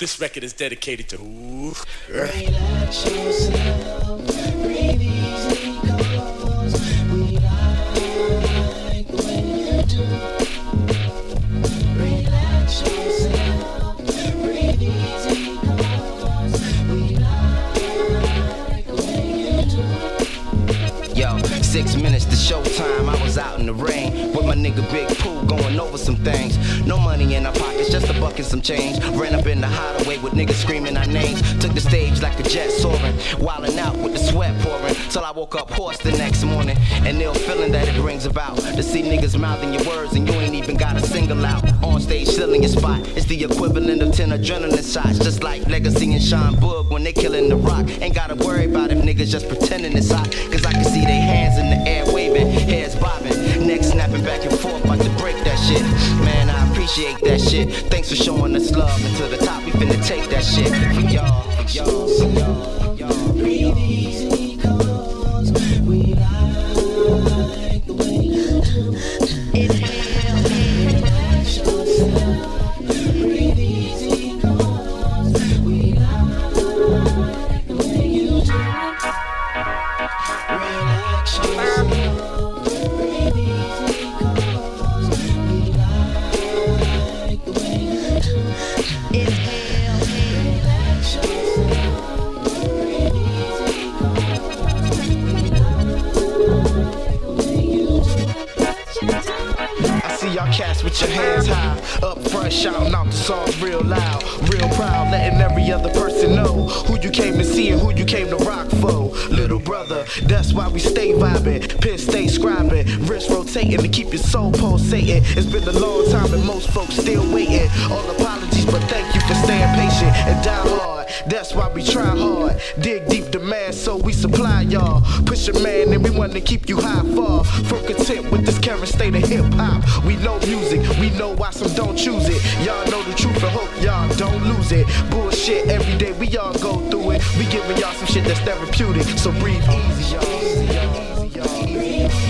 This record is dedicated to. Relax yourself, breathe we like when you do. Relax yourself, breathe we like when you do. Yo, six minutes to showtime. I was out in the rain with my nigga Big Pooh going over some things. No money in our pockets, and some change. Ran up in the hideaway with niggas screaming our names. Took the stage like a jet soaring, wildin' out with the sweat pouring. Till I woke up hoarse the next morning. And ill feeling that it brings about. To see niggas mouthing your words and you ain't even got a single out. On stage, filling your spot. It's the equivalent of 10 adrenaline shots. Just like Legacy and Sean Boog when they killing the rock. Ain't gotta worry about if niggas just pretending it's hot. Cause I can see their appreciate that shit. Thanks for showing us love. And to the top, we finna take that shit. For y'all, cats with your hands high, up front shouting out the songs real loud, real proud, letting every other person know who you came to see and who you came to rock for. Little brother, that's why we stay vibing, pen stay scribing, wrist rotating to keep your soul pulsating. It's been a long time and most folks still waiting. All apologies, but thank you for staying patient and die hard. That's why we try hard, dig deep man, so we supply y'all. Push a man, and we want to keep you high far from content with this current state of hip hop. We know music, we know why some don't choose it. Y'all know the truth and hope y'all don't lose it. Bullshit every day, we all go through it. We giving y'all some shit that's therapeutic, so breathe easy, y'all. Easy, y'all. Easy, y'all.